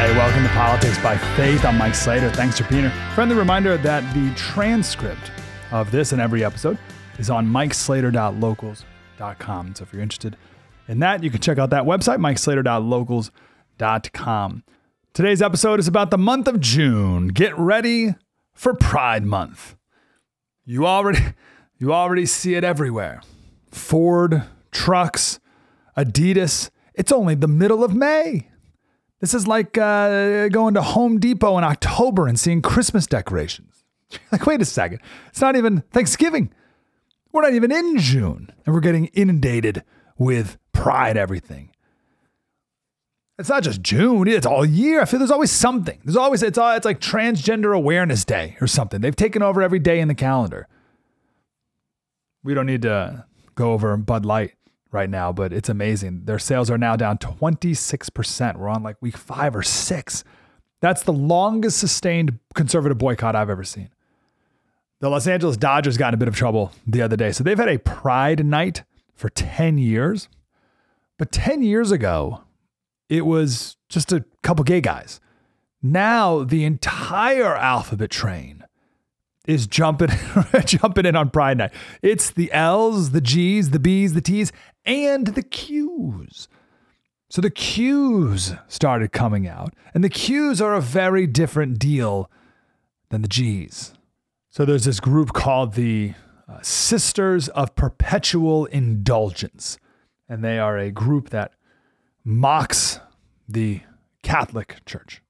Hey, welcome to Politics by Faith. I'm Mike Slater. Thanks for being here. Friendly reminder that the transcript of this and every episode is on mikeslater.locals.com. So if you're interested in that, you can check out that website, mikeslater.locals.com. Today's episode is about the month of June. Get ready for Pride Month. You already you already see it everywhere. Ford, trucks, Adidas. It's only the middle of May. This is like uh, going to Home Depot in October and seeing Christmas decorations. Like, wait a second. It's not even Thanksgiving. We're not even in June, and we're getting inundated with pride everything. It's not just June, it's all year. I feel there's always something. There's always it's all it's like transgender awareness day or something. They've taken over every day in the calendar. We don't need to go over Bud Light right now, but it's amazing. Their sales are now down 26%. We're on like week five or six. That's the longest sustained conservative boycott I've ever seen. The Los Angeles Dodgers got in a bit of trouble the other day. So they've had a pride night for 10 years. But 10 years ago, it was just a couple gay guys. Now the entire alphabet train is jumping jumping in on Pride Night. It's the L's, the G's, the B's, the T's, and the Q's. So the Q's started coming out, and the Q's are a very different deal than the G's. So there's this group called the uh, Sisters of Perpetual Indulgence, and they are a group that mocks the Catholic Church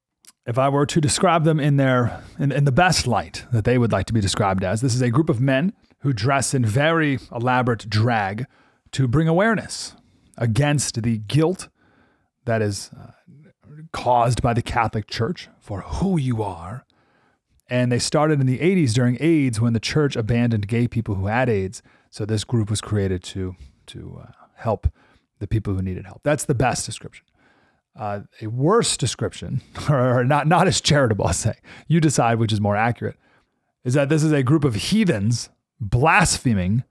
if I were to describe them in their in, in the best light that they would like to be described as, this is a group of men who dress in very elaborate drag to bring awareness against the guilt that is uh, caused by the Catholic Church for who you are. And they started in the 80s during AIDS when the church abandoned gay people who had AIDS. So this group was created to to uh, help the people who needed help. That's the best description. Uh, a worse description, or not, not as charitable, I'll say, you decide which is more accurate, is that this is a group of heathens blaspheming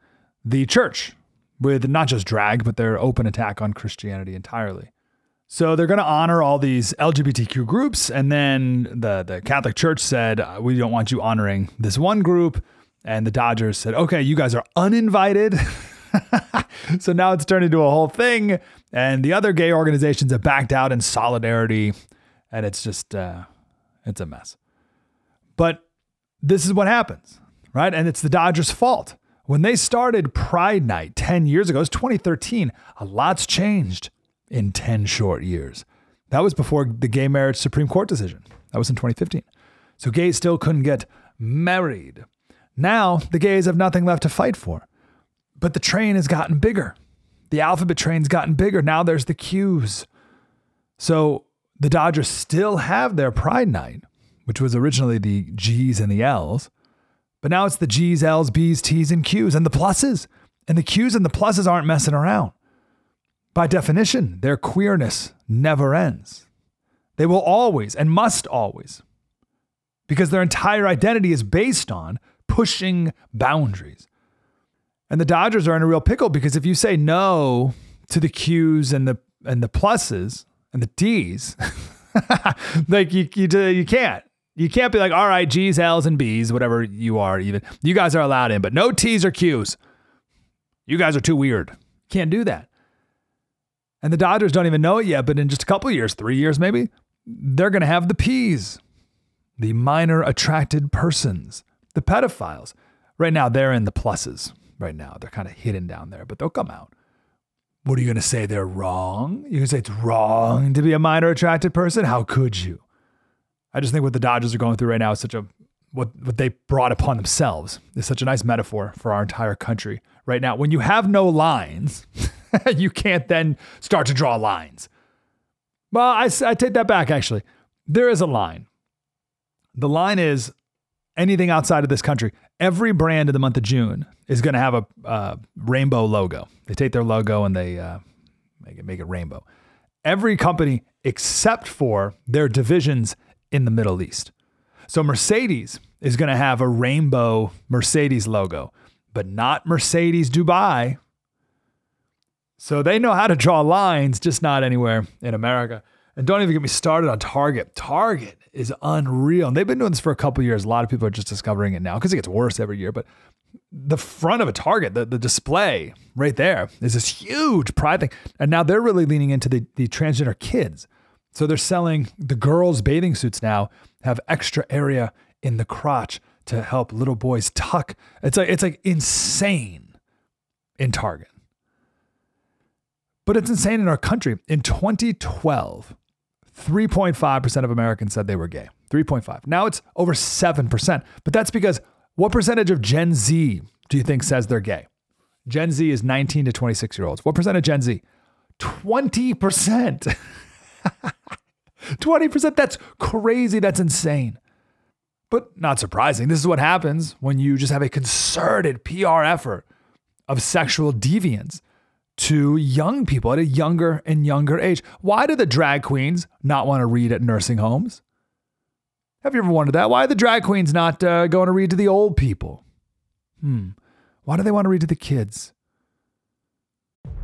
the church with not just drag, but their open attack on Christianity entirely. So they're going to honor all these LGBTQ groups. And then the, the Catholic Church said, uh, We don't want you honoring this one group. And the Dodgers said, Okay, you guys are uninvited. so now it's turned into a whole thing. And the other gay organizations have backed out in solidarity. And it's just, uh, it's a mess. But this is what happens, right? And it's the Dodgers' fault. When they started Pride Night 10 years ago, it was 2013, a lot's changed in 10 short years. That was before the gay marriage Supreme Court decision. That was in 2015. So gays still couldn't get married. Now the gays have nothing left to fight for. But the train has gotten bigger. The alphabet train's gotten bigger. Now there's the Q's. So the Dodgers still have their Pride Night, which was originally the G's and the L's. But now it's the G's, L's, B's, T's, and Q's and the pluses. And the Q's and the pluses aren't messing around. By definition, their queerness never ends. They will always and must always, because their entire identity is based on pushing boundaries. And the Dodgers are in a real pickle because if you say no to the Q's and the and the pluses and the D's, like you you you can't. You can't be like, all right, G's, L's, and B's, whatever you are, even. You guys are allowed in, but no T's or Q's. You guys are too weird. Can't do that. And the Dodgers don't even know it yet, but in just a couple years, three years maybe, they're going to have the P's, the minor attracted persons, the pedophiles. Right now, they're in the pluses right now. They're kind of hidden down there, but they'll come out. What are you going to say? They're wrong? You can say it's wrong to be a minor attracted person? How could you? I just think what the Dodgers are going through right now is such a what what they brought upon themselves is such a nice metaphor for our entire country right now. When you have no lines, you can't then start to draw lines. Well, I, I take that back, actually. There is a line. The line is anything outside of this country. Every brand in the month of June is going to have a uh, rainbow logo. They take their logo and they uh, make it make it rainbow. Every company except for their divisions in the Middle East. So Mercedes is going to have a rainbow Mercedes logo, but not Mercedes Dubai. So they know how to draw lines, just not anywhere in America. And don't even get me started on Target. Target is unreal. And they've been doing this for a couple years. A lot of people are just discovering it now because it gets worse every year. But the front of a Target, the, the display right there is this huge pride thing. And now they're really leaning into the, the transgender kids. So they're selling the girls' bathing suits now have extra area in the crotch to help little boys tuck. It's like it's like insane in Target. But it's insane in our country. In 2012, 3.5% of Americans said they were gay. 3.5. Now it's over 7%. But that's because what percentage of Gen Z do you think says they're gay? Gen Z is 19 to 26 year olds. What percent of Gen Z? 20%. 20%. That's crazy. That's insane. But not surprising. This is what happens when you just have a concerted PR effort of sexual deviance to young people at a younger and younger age. Why do the drag queens not want to read at nursing homes? Have you ever wondered that? Why are the drag queens not uh, going to read to the old people? Hmm. Why do they want to read to the kids?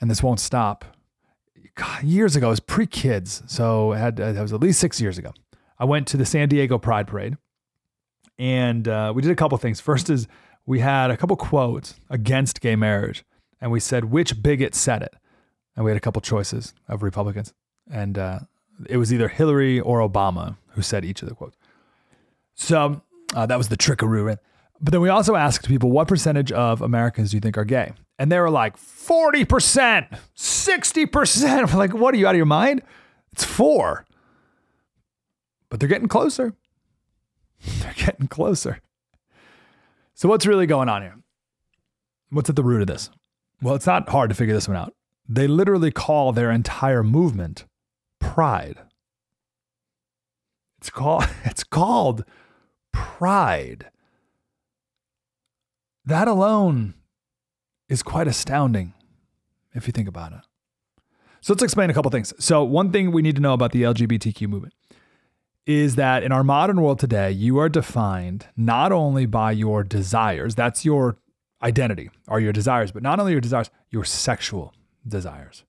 and this won't stop. God, years ago, it was pre kids, so it had uh, that was at least six years ago. I went to the San Diego Pride Parade, and uh, we did a couple things. First is we had a couple quotes against gay marriage, and we said which bigot said it, and we had a couple choices of Republicans, and uh, it was either Hillary or Obama who said each of the quotes. So uh, that was the trickaroo. Right? But then we also asked people, what percentage of Americans do you think are gay? And they were like 40%, 60%. We're like, what are you out of your mind? It's four. But they're getting closer. They're getting closer. So, what's really going on here? What's at the root of this? Well, it's not hard to figure this one out. They literally call their entire movement pride. It's called, it's called pride. That alone is quite astounding if you think about it. So let's explain a couple things. So, one thing we need to know about the LGBTQ movement is that in our modern world today, you are defined not only by your desires, that's your identity, are your desires, but not only your desires, your sexual desires.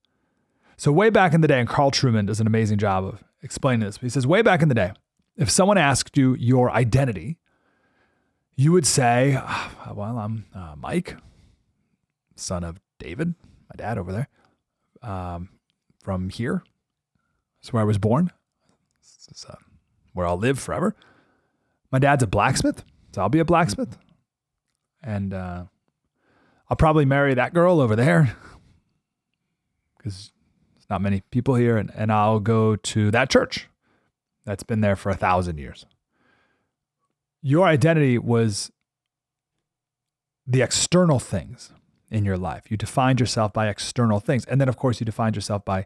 So, way back in the day, and Carl Trueman does an amazing job of explaining this. He says, way back in the day, if someone asked you your identity, you would say, "Ah, Well, I'm uh, Mike, son of David, my dad over there, um, from here. That's where I was born. Is uh, where I'll live forever. My dad's a blacksmith, so I'll be a blacksmith. And uh, I'll probably marry that girl over there because there's not many people here, and, and I'll go to that church that's been there for a thousand years. Your identity was the external things in your life. You defined yourself by external things. And then, of course, you defined yourself by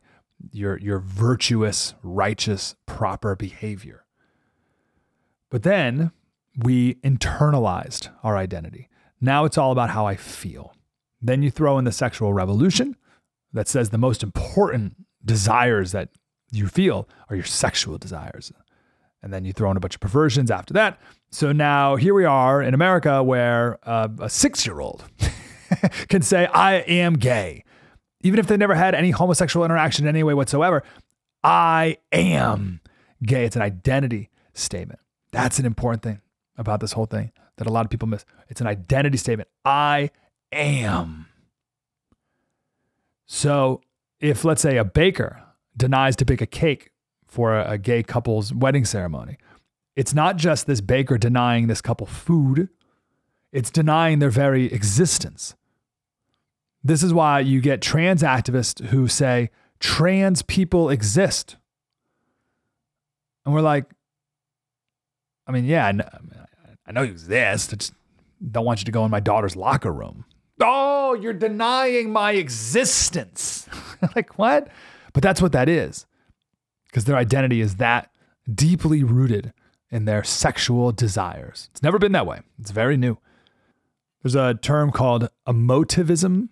your, your virtuous, righteous, proper behavior. But then we internalized our identity. Now it's all about how I feel. Then you throw in the sexual revolution that says the most important desires that you feel are your sexual desires. And then you throw in a bunch of perversions after that. So now here we are in America where uh, a six year old can say, I am gay. Even if they never had any homosexual interaction in any way whatsoever, I am gay. It's an identity statement. That's an important thing about this whole thing that a lot of people miss. It's an identity statement. I am. So if, let's say, a baker denies to bake a cake for a, a gay couple's wedding ceremony, it's not just this baker denying this couple food, it's denying their very existence. This is why you get trans activists who say trans people exist. And we're like, I mean, yeah, I know you exist. I just don't want you to go in my daughter's locker room. Oh, you're denying my existence. like, what? But that's what that is. Because their identity is that deeply rooted in their sexual desires. It's never been that way, it's very new. There's a term called emotivism.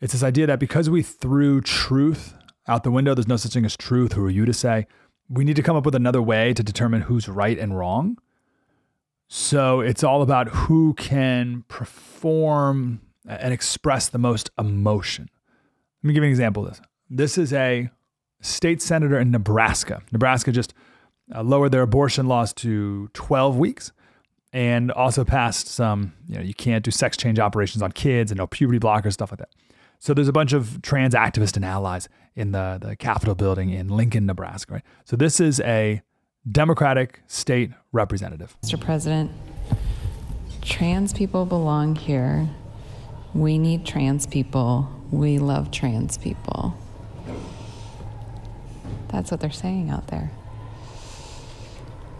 It's this idea that because we threw truth out the window, there's no such thing as truth. Who are you to say? We need to come up with another way to determine who's right and wrong. So it's all about who can perform and express the most emotion. Let me give you an example of this. This is a state senator in Nebraska. Nebraska just uh, lowered their abortion laws to 12 weeks and also passed some, you know, you can't do sex change operations on kids and no puberty blockers, stuff like that. So there's a bunch of trans activists and allies in the, the Capitol building in Lincoln, Nebraska, right? So this is a Democratic state representative. Mr. President, trans people belong here. We need trans people. We love trans people. That's what they're saying out there.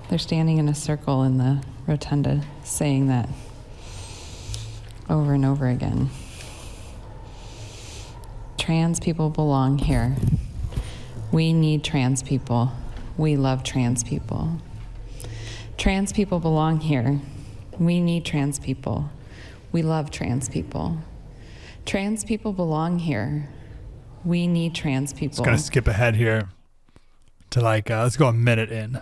They're standing in a circle in the rotunda saying that over and over again. Trans people belong here. We need trans people. We love trans people. Trans people belong here. We need trans people. We love trans people. Trans people belong here. We need trans people. Just gonna skip ahead here to like uh, let's go a minute in.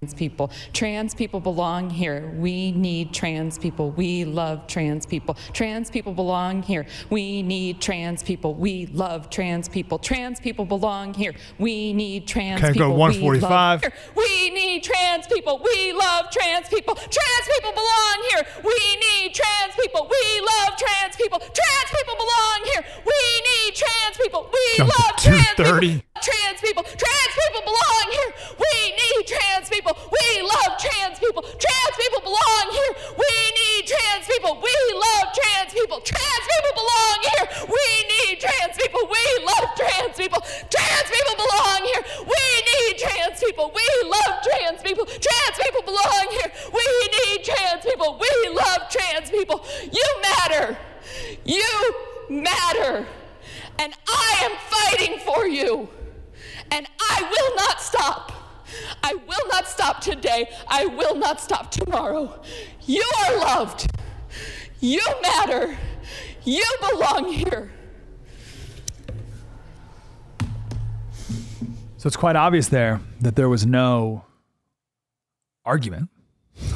Trans people. Trans people belong here. We need trans people. We love trans people. Trans people belong here. We need trans people. We love trans people. Trans people belong here. We need trans Okay, go 145. We, we need trans people. We love trans people. Trans people belong here. We need trans people. We love trans people. Trans people belong here. We need trans people. We Jump love trans people. Trans people. Trans people. We love trans people. Trans people belong here. We need trans people. We love trans people. Trans people belong here. We need trans people. We love trans people. Trans people belong here. We need trans people. We love trans people. You matter. You matter. And I am fighting for you. And I will not stop. I will not stop today. I will not stop tomorrow. You are loved. You matter. You belong here. So it's quite obvious there that there was no argument. it's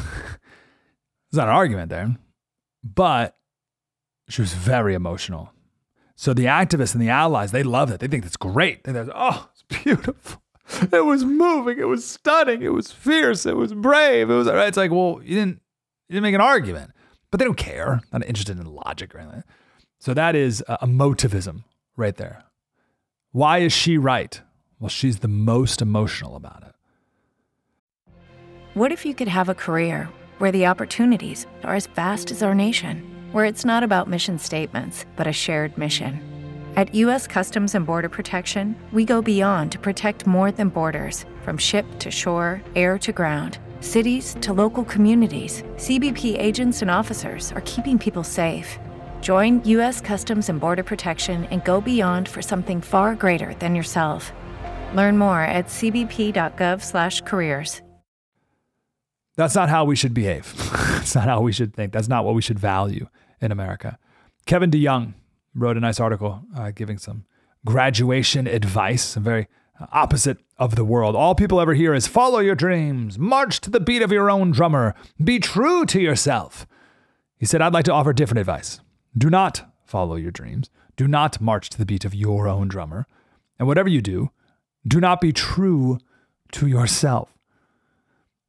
not an argument there, but she was very emotional. So the activists and the allies, they loved it. They think it's great. They think, oh, it's beautiful. It was moving. It was stunning. It was fierce. It was brave. It was. All right. It's like, well, you didn't, you didn't make an argument, but they don't care. Not interested in logic or anything. So that is uh, emotivism right there. Why is she right? Well, she's the most emotional about it. What if you could have a career where the opportunities are as vast as our nation, where it's not about mission statements, but a shared mission. At U.S. Customs and Border Protection, we go beyond to protect more than borders from ship to shore, air to ground, cities to local communities. CBP agents and officers are keeping people safe. Join U.S. Customs and Border Protection and go beyond for something far greater than yourself. Learn more at cbp.gov/careers. That's not how we should behave. That's not how we should think. That's not what we should value in America. Kevin DeYoung wrote a nice article uh, giving some graduation advice, some very opposite of the world. All people ever hear is follow your dreams, march to the beat of your own drummer, be true to yourself. He said, I'd like to offer different advice. Do not follow your dreams. Do not march to the beat of your own drummer. And whatever you do, do not be true to yourself.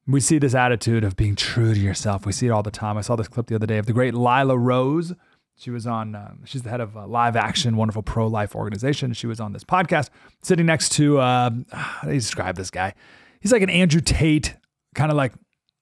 We see this attitude of being true to yourself. We see it all the time. I saw this clip the other day of the great Lila Rose. She was on, uh, she's the head of uh, Live Action, wonderful pro life organization. She was on this podcast sitting next to, uh, how do you describe this guy? He's like an Andrew Tate, kind of like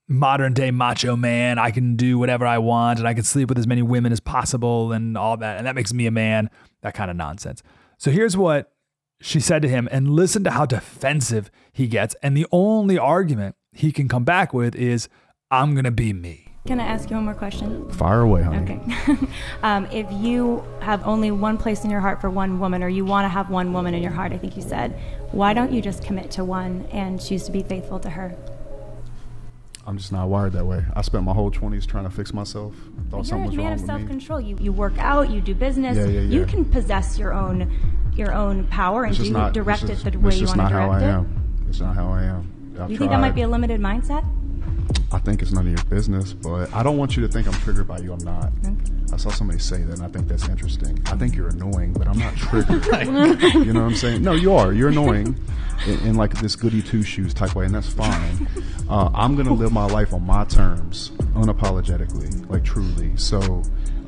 modern day macho man. I can do whatever I want and I can sleep with as many women as possible and all that. And that makes me a man, that kind of nonsense. So here's what she said to him, and listen to how defensive he gets. And the only argument he can come back with is, I'm going to be me. Can I ask you one more question? Fire away, honey. Okay. um, if you have only one place in your heart for one woman, or you want to have one woman in your heart, I think you said, why don't you just commit to one and choose to be faithful to her? I'm just not wired that way. I spent my whole 20s trying to fix myself. I thought You're a man of self-control. You you work out, you do business. Yeah, yeah, yeah. You can possess your own your own power and do not direct it the way you want to direct it. It's just not how I am. It's not how I am. I've you think that might be a limited mindset? I think it's none of your business, but I don't want you to think I'm triggered by you. I'm not. I saw somebody say that, and I think that's interesting. I think you're annoying, but I'm not triggered. you know what I'm saying? No, you are. You're annoying in, in like this goody two shoes type way, and that's fine. Uh, I'm gonna live my life on my terms, unapologetically, like truly. So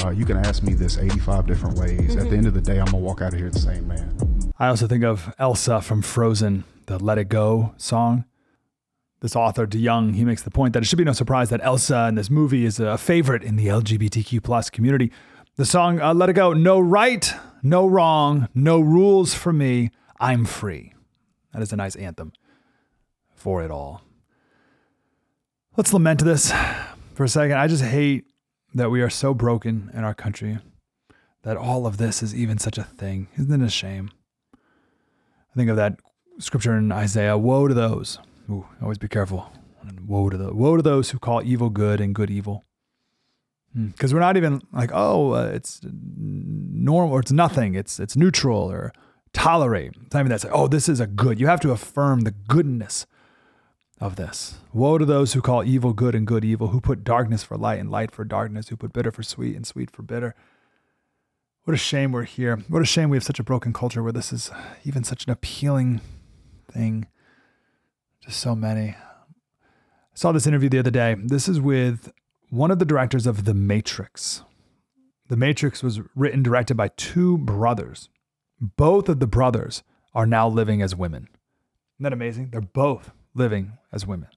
uh, you can ask me this 85 different ways. At the end of the day, I'm gonna walk out of here the same man. I also think of Elsa from Frozen, the Let It Go song. This author, DeYoung, he makes the point that it should be no surprise that Elsa in this movie is a favorite in the LGBTQ plus community. The song uh, Let It Go, no right, no wrong, no rules for me, I'm free. That is a nice anthem for it all. Let's lament this for a second. I just hate that we are so broken in our country that all of this is even such a thing. Isn't it a shame? I think of that scripture in Isaiah Woe to those. Ooh, always be careful. Woe to the woe to those who call evil good and good evil. Because we're not even like, oh, uh, it's normal or it's nothing. It's it's neutral or tolerate. It's not even that. It's like, oh, this is a good. You have to affirm the goodness of this. Woe to those who call evil good and good evil, who put darkness for light and light for darkness, who put bitter for sweet and sweet for bitter. What a shame we're here. What a shame we have such a broken culture where this is even such an appealing thing to so many. I saw this interview the other day. This is with one of the directors of The Matrix. The Matrix was written, directed by two brothers. Both of the brothers are now living as women. Isn't that amazing? They're both living as women.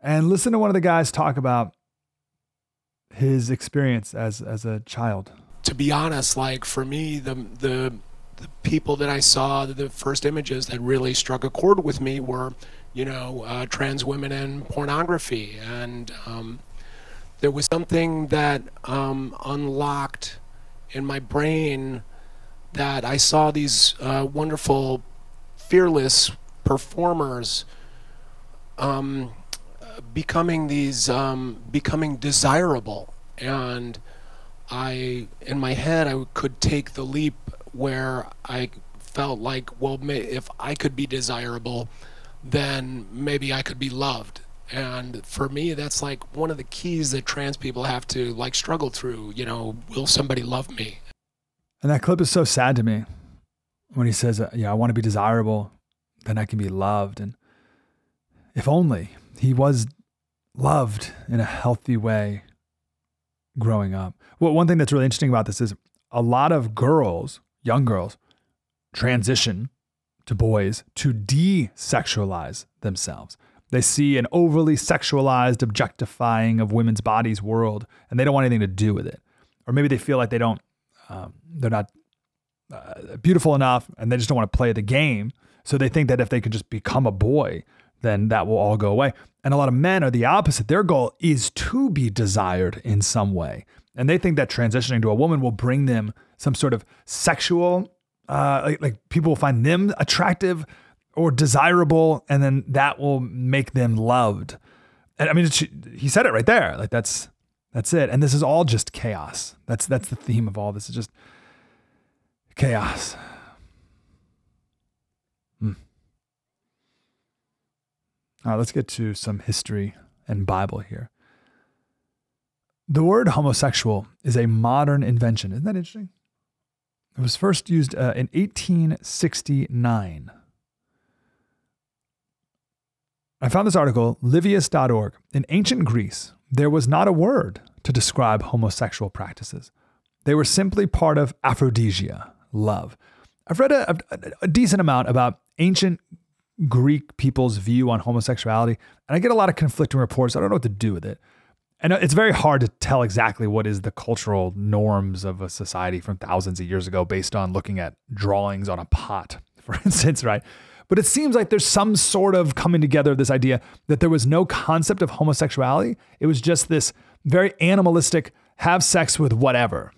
And listen to one of the guys talk about his experience as, as a child. to be honest, like for me, the the the people that I saw, the first images that really struck a chord with me were, you know, uh, trans women and pornography, and um, there was something that um, unlocked in my brain that I saw these uh, wonderful, fearless performers um, becoming these um, becoming desirable. And I in my head I could take the leap where I felt like well if I could be desirable then maybe I could be loved and for me that's like one of the keys that trans people have to like struggle through you know will somebody love me And that clip is so sad to me when he says, uh, Yeah, I want to be desirable, then I can be loved. And if only he was loved in a healthy way growing up. Well, one thing that's really interesting about this is a lot of girls, young girls, transition to boys to desexualize themselves. They see an overly sexualized, objectifying of women's bodies world, and they don't want anything to do with it. Or maybe they feel like they don't, um, they're not uh, beautiful enough, and they just don't want to play the game. So they think that if they could just become a boy, then that will all go away. And a lot of men are the opposite. Their goal is to be desired in some way. And they think that transitioning to a woman will bring them some sort of sexual, uh, like, like people will find them attractive or desirable, and then that will make them loved. And I mean, he said it right there. Like that's that's it. And this is all just chaos. That's that's the theme of all this. Is just chaos. Hmm. All right, let's get to some history and Bible here. The word homosexual is a modern invention. Isn't that interesting? It was first used uh, in 1869. I found this article, livius.org. In ancient Greece, there was not a word to describe homosexual practices. They were simply part of aphrodisia, love. I've read a, a, a decent amount about ancient Greek people's view on homosexuality, and I get a lot of conflicting reports. I don't know what to do with it. And it's very hard to tell exactly what is the cultural norms of a society from thousands of years ago based on looking at drawings on a pot, for instance, right? But it seems like there's some sort of coming together of this idea that there was no concept of homosexuality. It was just this very animalistic have sex with whatever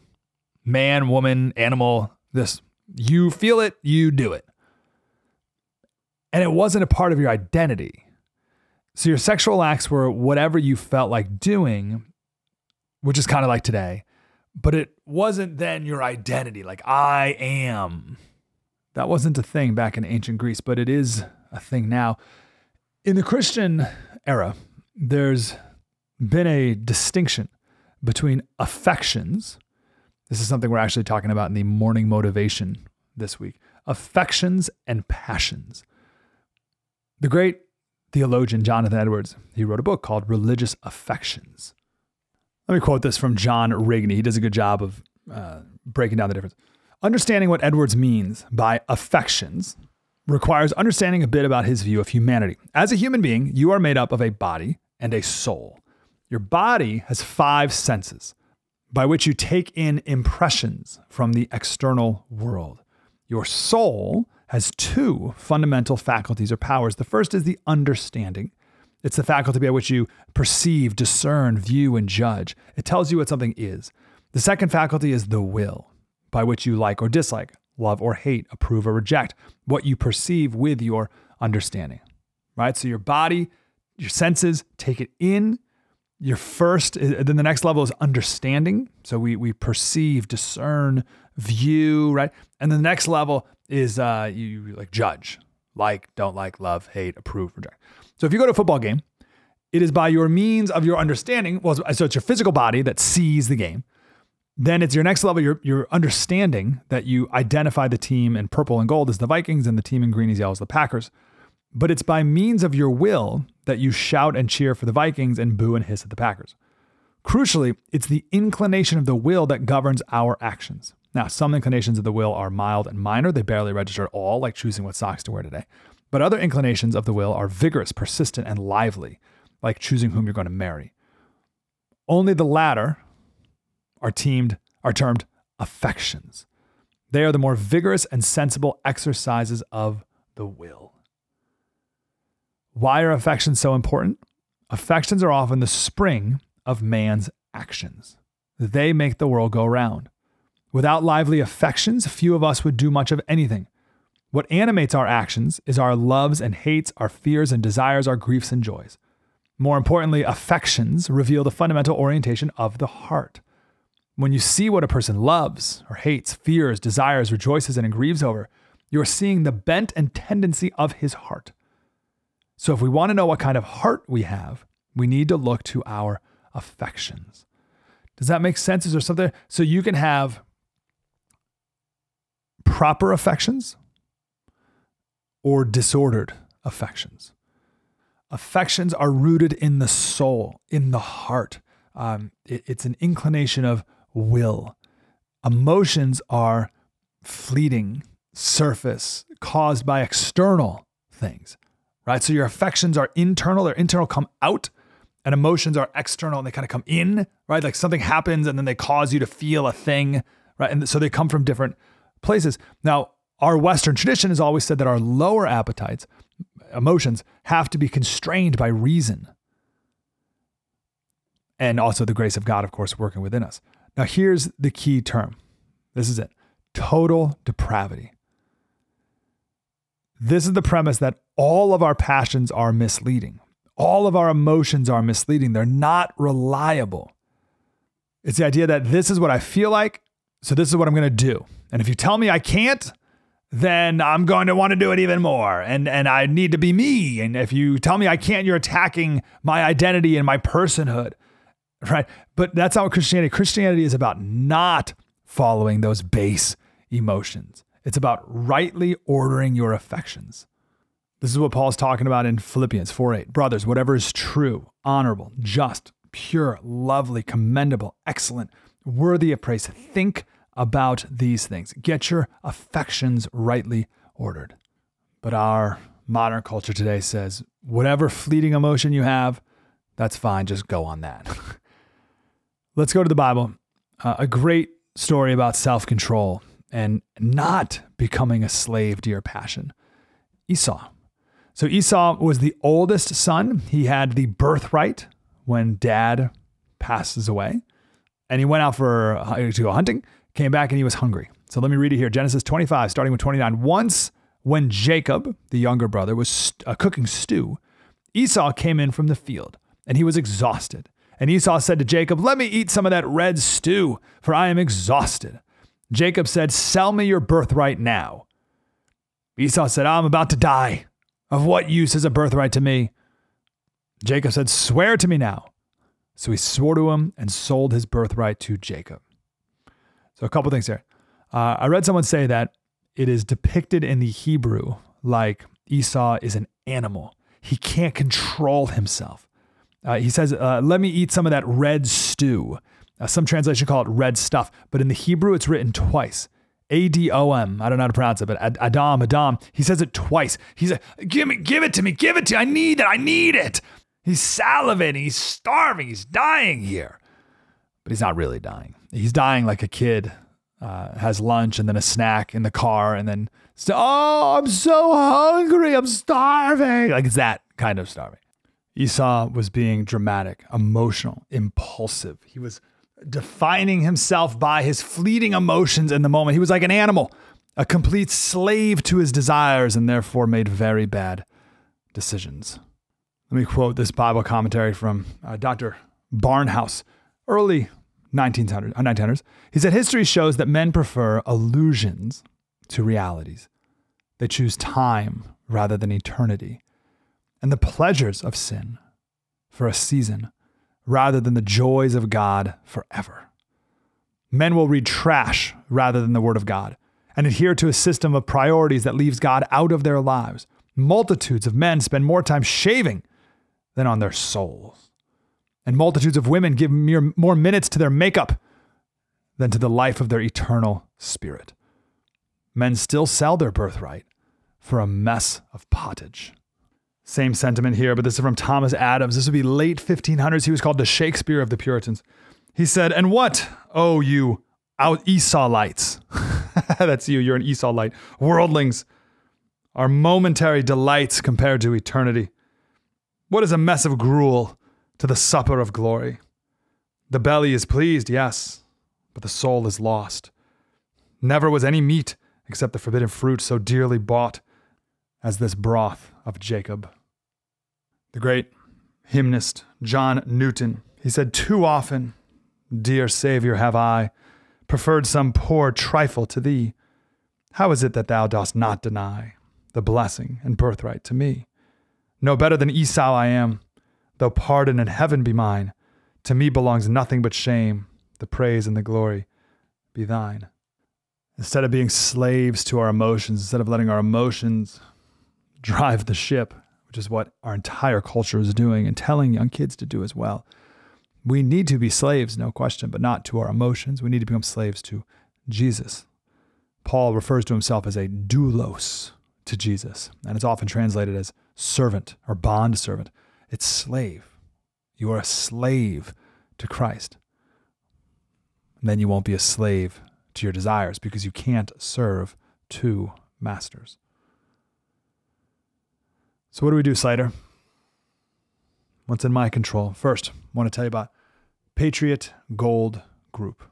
man, woman, animal, this. You feel it, you do it. And it wasn't a part of your identity. So your sexual acts were whatever you felt like doing, which is kind of like today, but it wasn't then your identity, like I am. That wasn't a thing back in ancient Greece, but it is a thing now. In the Christian era, there's been a distinction between affections. This is something we're actually talking about in the morning motivation this week affections and passions. The great theologian Jonathan Edwards, he wrote a book called Religious Affections. Let me quote this from John Rigney. He does a good job of uh, breaking down the difference. Understanding what Edwards means by affections requires understanding a bit about his view of humanity. As a human being, you are made up of a body and a soul. Your body has five senses by which you take in impressions from the external world. Your soul has two fundamental faculties or powers. The first is the understanding. It's the faculty by which you perceive, discern, view, and judge. It tells you what something is. The second faculty is the will by which you like or dislike, love or hate, approve or reject, what you perceive with your understanding. Right? So your body, your senses take it in. Your first, eh, then the next level is understanding. So we we perceive, discern, view, right? And the next level is uh, you like judge, like, don't like, love, hate, approve, reject. So if you go to a football game, it is by your means of your understanding. Well, so it's your physical body that sees the game. Then it's your next level, your, your understanding that you identify the team in purple and gold as the Vikings and the team in green is yellow as the Packers. But it's by means of your will that you shout and cheer for the Vikings and boo and hiss at the Packers. Crucially, it's the inclination of the will that governs our actions. Now, some inclinations of the will are mild and minor, they barely register at all, like choosing what socks to wear today. But other inclinations of the will are vigorous, persistent, and lively, like choosing whom you're going to marry. Only the latter, are teamed are termed affections. They are the more vigorous and sensible exercises of the will. Why are affections so important? Affections are often the spring of man's actions. They make the world go round. Without lively affections, few of us would do much of anything. What animates our actions is our loves and hates, our fears and desires, our griefs and joys. More importantly, affections reveal the fundamental orientation of the heart. When you see what a person loves or hates, fears, desires, rejoices, and grieves over, you are seeing the bent and tendency of his heart. So, if we want to know what kind of heart we have, we need to look to our affections. Does that make sense? Is there something? So, you can have proper affections or disordered affections. Affections are rooted in the soul, in the heart. Um, it, it's an inclination of will. Emotions are fleeting, surface, caused by external things. right? So your affections are internal, they're internal, come out, and emotions are external and they kind of come in, right? Like something happens and then they cause you to feel a thing, right? And so they come from different places. Now, our Western tradition has always said that our lower appetites, emotions, have to be constrained by reason. And also the grace of God, of course, working within us. Now, here's the key term this is it total depravity. This is the premise that all of our passions are misleading. All of our emotions are misleading. They're not reliable. It's the idea that this is what I feel like, so this is what I'm going to do. And if you tell me I can't, then I'm going to want to do it even more. And and I need to be me. And if you tell me I can't, you're attacking my identity and my personhood. Right? But that's not Christianity. Christianity is about not following those base emotions. It's about rightly ordering your affections. This is what Paul's talking about in Philippians 4 8. Brothers, whatever is true, honorable, just, pure, lovely, commendable, excellent, worthy of praise, think about these things. Get your affections rightly ordered. But our modern culture today says whatever fleeting emotion you have, that's fine. Just go on that. Let's go to the Bible. Uh, a great story about self control and not becoming a slave to your passion. Esau. So Esau was the oldest son. He had the birthright when dad passes away. And he went out for to go hunting, came back and he was hungry. So let me read it here. Genesis 25 starting with 29. Once when Jacob, the younger brother, was uh, cooking stew, Esau came in from the field, and he was exhausted. And Esau said to Jacob, "Let me eat some of that red stew, for I am exhausted." Jacob said, Sell me your birthright now. Esau said, I'm about to die. Of what use is a birthright to me? Jacob said, Swear to me now. So he swore to him and sold his birthright to Jacob. So, a couple things here. Uh, I read someone say that it is depicted in the Hebrew like Esau is an animal, he can't control himself. Uh, he says, uh, Let me eat some of that red stew. Uh, some translation call it red stuff, but in the Hebrew, it's written twice. A D O M. I don't know how to pronounce it, but Adam, Adam. He says it twice. He's like, "Give me, give it to me, give it to. Me. I need it. I need it." He's salivating. He's starving. He's dying here, but he's not really dying. He's dying like a kid uh, has lunch and then a snack in the car, and then oh, I'm so hungry. I'm starving. Like it's that kind of starving. Esau was being dramatic, emotional, impulsive. He was defining himself by his fleeting emotions in the moment. He was like an animal, a complete slave to his desires, and therefore made very bad decisions. Let me quote this Bible commentary from uh, Dr. Barnhouse, early 1900s, 1900s. Uh, he said, History shows that men prefer illusions to realities. They choose time rather than eternity, and the pleasures of sin for a season rather than the joys of God forever. Men will read trash rather than the Word of God and adhere to a system of priorities that leaves God out of their lives. Multitudes of men spend more time shaving than on their souls. And multitudes of women give mere, more minutes to their makeup than to the life of their eternal spirit. Men still sell their birthright for a mess of pottage. Same sentiment here, but this is from Thomas Adams. This would be late 1500s. He was called the Shakespeare of the Puritans. He said, And what, oh, you out Esauites? That's you, you're an Esauite. Worldlings are momentary delights compared to eternity. What is a mess of gruel to the supper of glory? The belly is pleased, yes, but the soul is lost. Never was any meat except the forbidden fruit so dearly bought as this broth of Jacob. The great hymnist John Newton, he said, Too often, dear Savior, have I preferred some poor trifle to thee. How is it that thou dost not deny the blessing and birthright to me? No better than Esau I am, though pardon and heaven be mine. To me belongs nothing but shame, the praise and the glory be thine. Instead of being slaves to our emotions, instead of letting our emotions drive the ship, which is what our entire culture is doing and telling young kids to do as well. We need to be slaves, no question, but not to our emotions. We need to become slaves to Jesus. Paul refers to himself as a doulos, to Jesus. And it's often translated as servant or bond servant. It's slave. You are a slave to Christ. And then you won't be a slave to your desires because you can't serve two masters. So, what do we do, Slater? What's in my control? First, I want to tell you about Patriot Gold Group.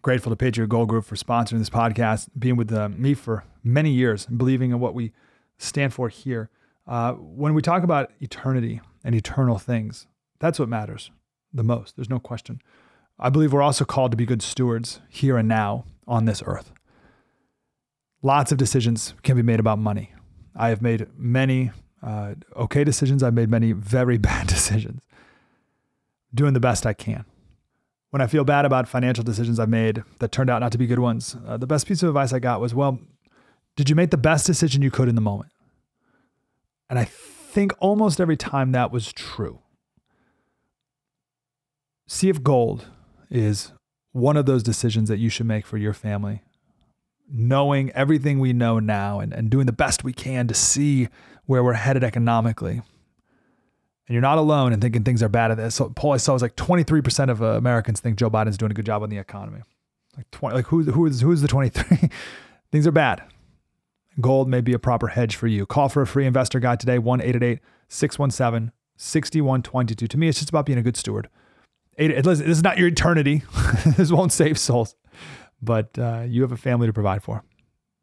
Grateful to Patriot Gold Group for sponsoring this podcast, being with uh, me for many years, and believing in what we stand for here. Uh, when we talk about eternity and eternal things, that's what matters the most. There's no question. I believe we're also called to be good stewards here and now on this earth. Lots of decisions can be made about money. I have made many uh, okay decisions. I've made many very bad decisions. Doing the best I can. When I feel bad about financial decisions I've made that turned out not to be good ones, uh, the best piece of advice I got was, well, did you make the best decision you could in the moment? And I think almost every time that was true. Sea of Gold is one of those decisions that you should make for your family. Knowing everything we know now and, and doing the best we can to see where we're headed economically. And you're not alone in thinking things are bad at this. So poll I saw was like 23% of Americans think Joe Biden's doing a good job on the economy. Like 20, like who, who is, who's the 23? things are bad. Gold may be a proper hedge for you. Call for a free investor guide today, 1 617 6122. To me, it's just about being a good steward. This is not your eternity. this won't save souls, but uh, you have a family to provide for.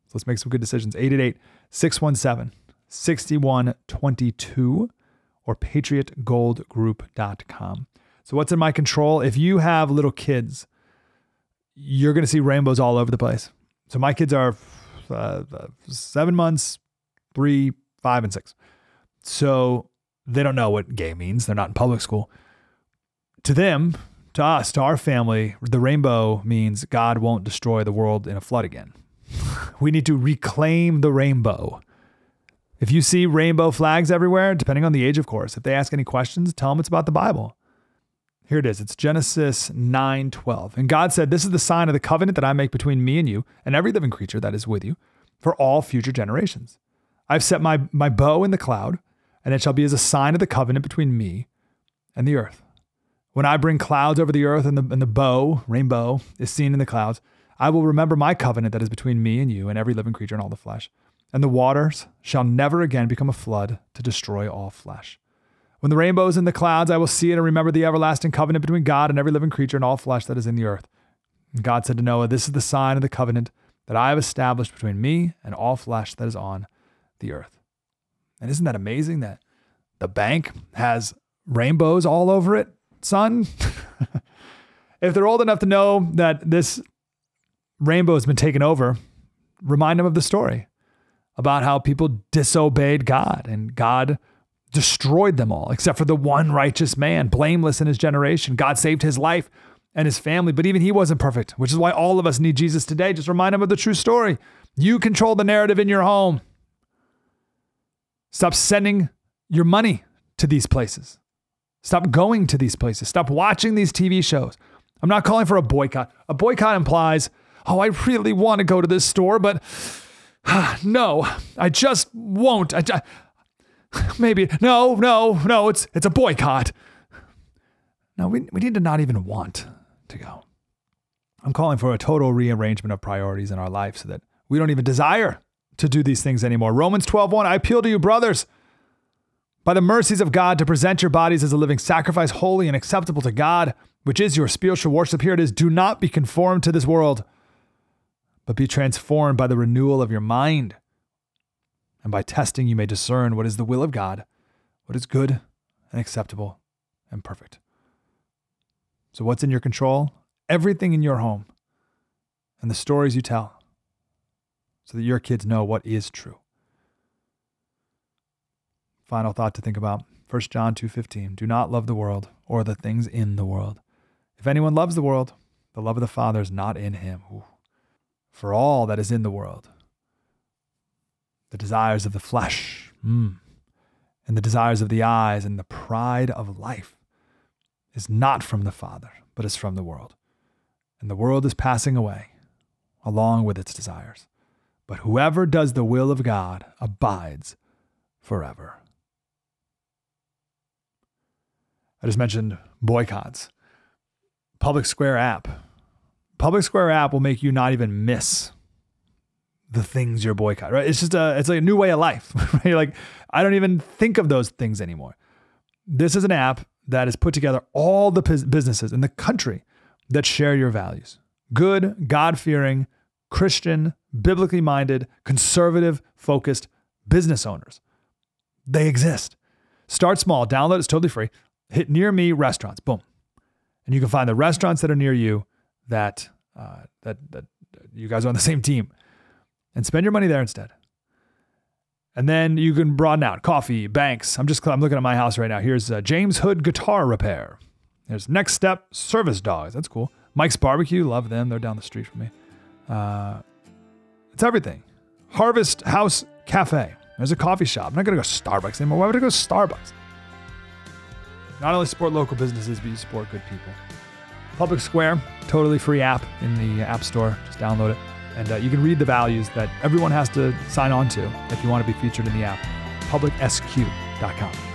So let's make some good decisions. 888 617 6122 or patriotgoldgroup.com. So, what's in my control? If you have little kids, you're going to see rainbows all over the place. So, my kids are uh, seven months, three, five, and six. So, they don't know what gay means. They're not in public school to them, to us, to our family, the rainbow means God won't destroy the world in a flood again. we need to reclaim the rainbow. If you see rainbow flags everywhere, depending on the age, of course, if they ask any questions, tell them it's about the Bible. Here it is. It's Genesis 9:12. And God said, "This is the sign of the covenant that I make between me and you and every living creature that is with you for all future generations. I've set my my bow in the cloud, and it shall be as a sign of the covenant between me and the earth." When I bring clouds over the earth and the, and the bow, rainbow, is seen in the clouds, I will remember my covenant that is between me and you and every living creature and all the flesh. And the waters shall never again become a flood to destroy all flesh. When the rainbow is in the clouds, I will see it and remember the everlasting covenant between God and every living creature and all flesh that is in the earth. And God said to Noah, This is the sign of the covenant that I have established between me and all flesh that is on the earth. And isn't that amazing that the bank has rainbows all over it? son. if they're old enough to know that this rainbow has been taken over, remind them of the story about how people disobeyed God and God destroyed them all, except for the one righteous man, blameless in his generation. God saved his life and his family, but even he wasn't perfect, which is why all of us need Jesus today. Just remind them of the true story. You control the narrative in your home. Stop sending your money to these places. Stop going to these places. Stop watching these TV shows. I'm not calling for a boycott. A boycott implies, oh, I really want to go to this store, but no, I just won't. I, maybe no, no, no. It's it's a boycott. No, we we need to not even want to go. I'm calling for a total rearrangement of priorities in our life so that we don't even desire to do these things anymore. Romans 12:1 I appeal to you brothers by the mercies of God to present your bodies as a living sacrifice, holy and acceptable to God, which is your spiritual worship. Here it is do not be conformed to this world, but be transformed by the renewal of your mind. And by testing, you may discern what is the will of God, what is good and acceptable and perfect. So, what's in your control? Everything in your home and the stories you tell so that your kids know what is true final thought to think about 1 John 2:15 Do not love the world or the things in the world. If anyone loves the world, the love of the Father is not in him. Ooh. For all that is in the world, the desires of the flesh, mm, and the desires of the eyes and the pride of life is not from the Father, but is from the world. And the world is passing away along with its desires but whoever does the will of God abides forever. I just mentioned boycotts. Public Square app. Public Square app will make you not even miss the things you're boycotting. Right? It's just a it's like a new way of life. Right? Like I don't even think of those things anymore. This is an app that has put together all the businesses in the country that share your values. Good, God-fearing, Christian, biblically minded, conservative focused business owners. They exist. Start small, download, it's totally free. Hit near me restaurants, boom. And you can find the restaurants that are near you that, uh, that, that you guys are on the same team and spend your money there instead. And then you can broaden out coffee, banks. I'm just I'm looking at my house right now. Here's uh, James Hood Guitar Repair. There's Next Step Service Dogs. That's cool. Mike's Barbecue. Love them. They're down the street from me. Uh, it's everything. Harvest House Cafe. There's a coffee shop. I'm not going to go Starbucks anymore. Why would I go Starbucks? Not only support local businesses, but you support good people. Public Square, totally free app in the App Store. Just download it. And uh, you can read the values that everyone has to sign on to if you want to be featured in the app. PublicSQ.com.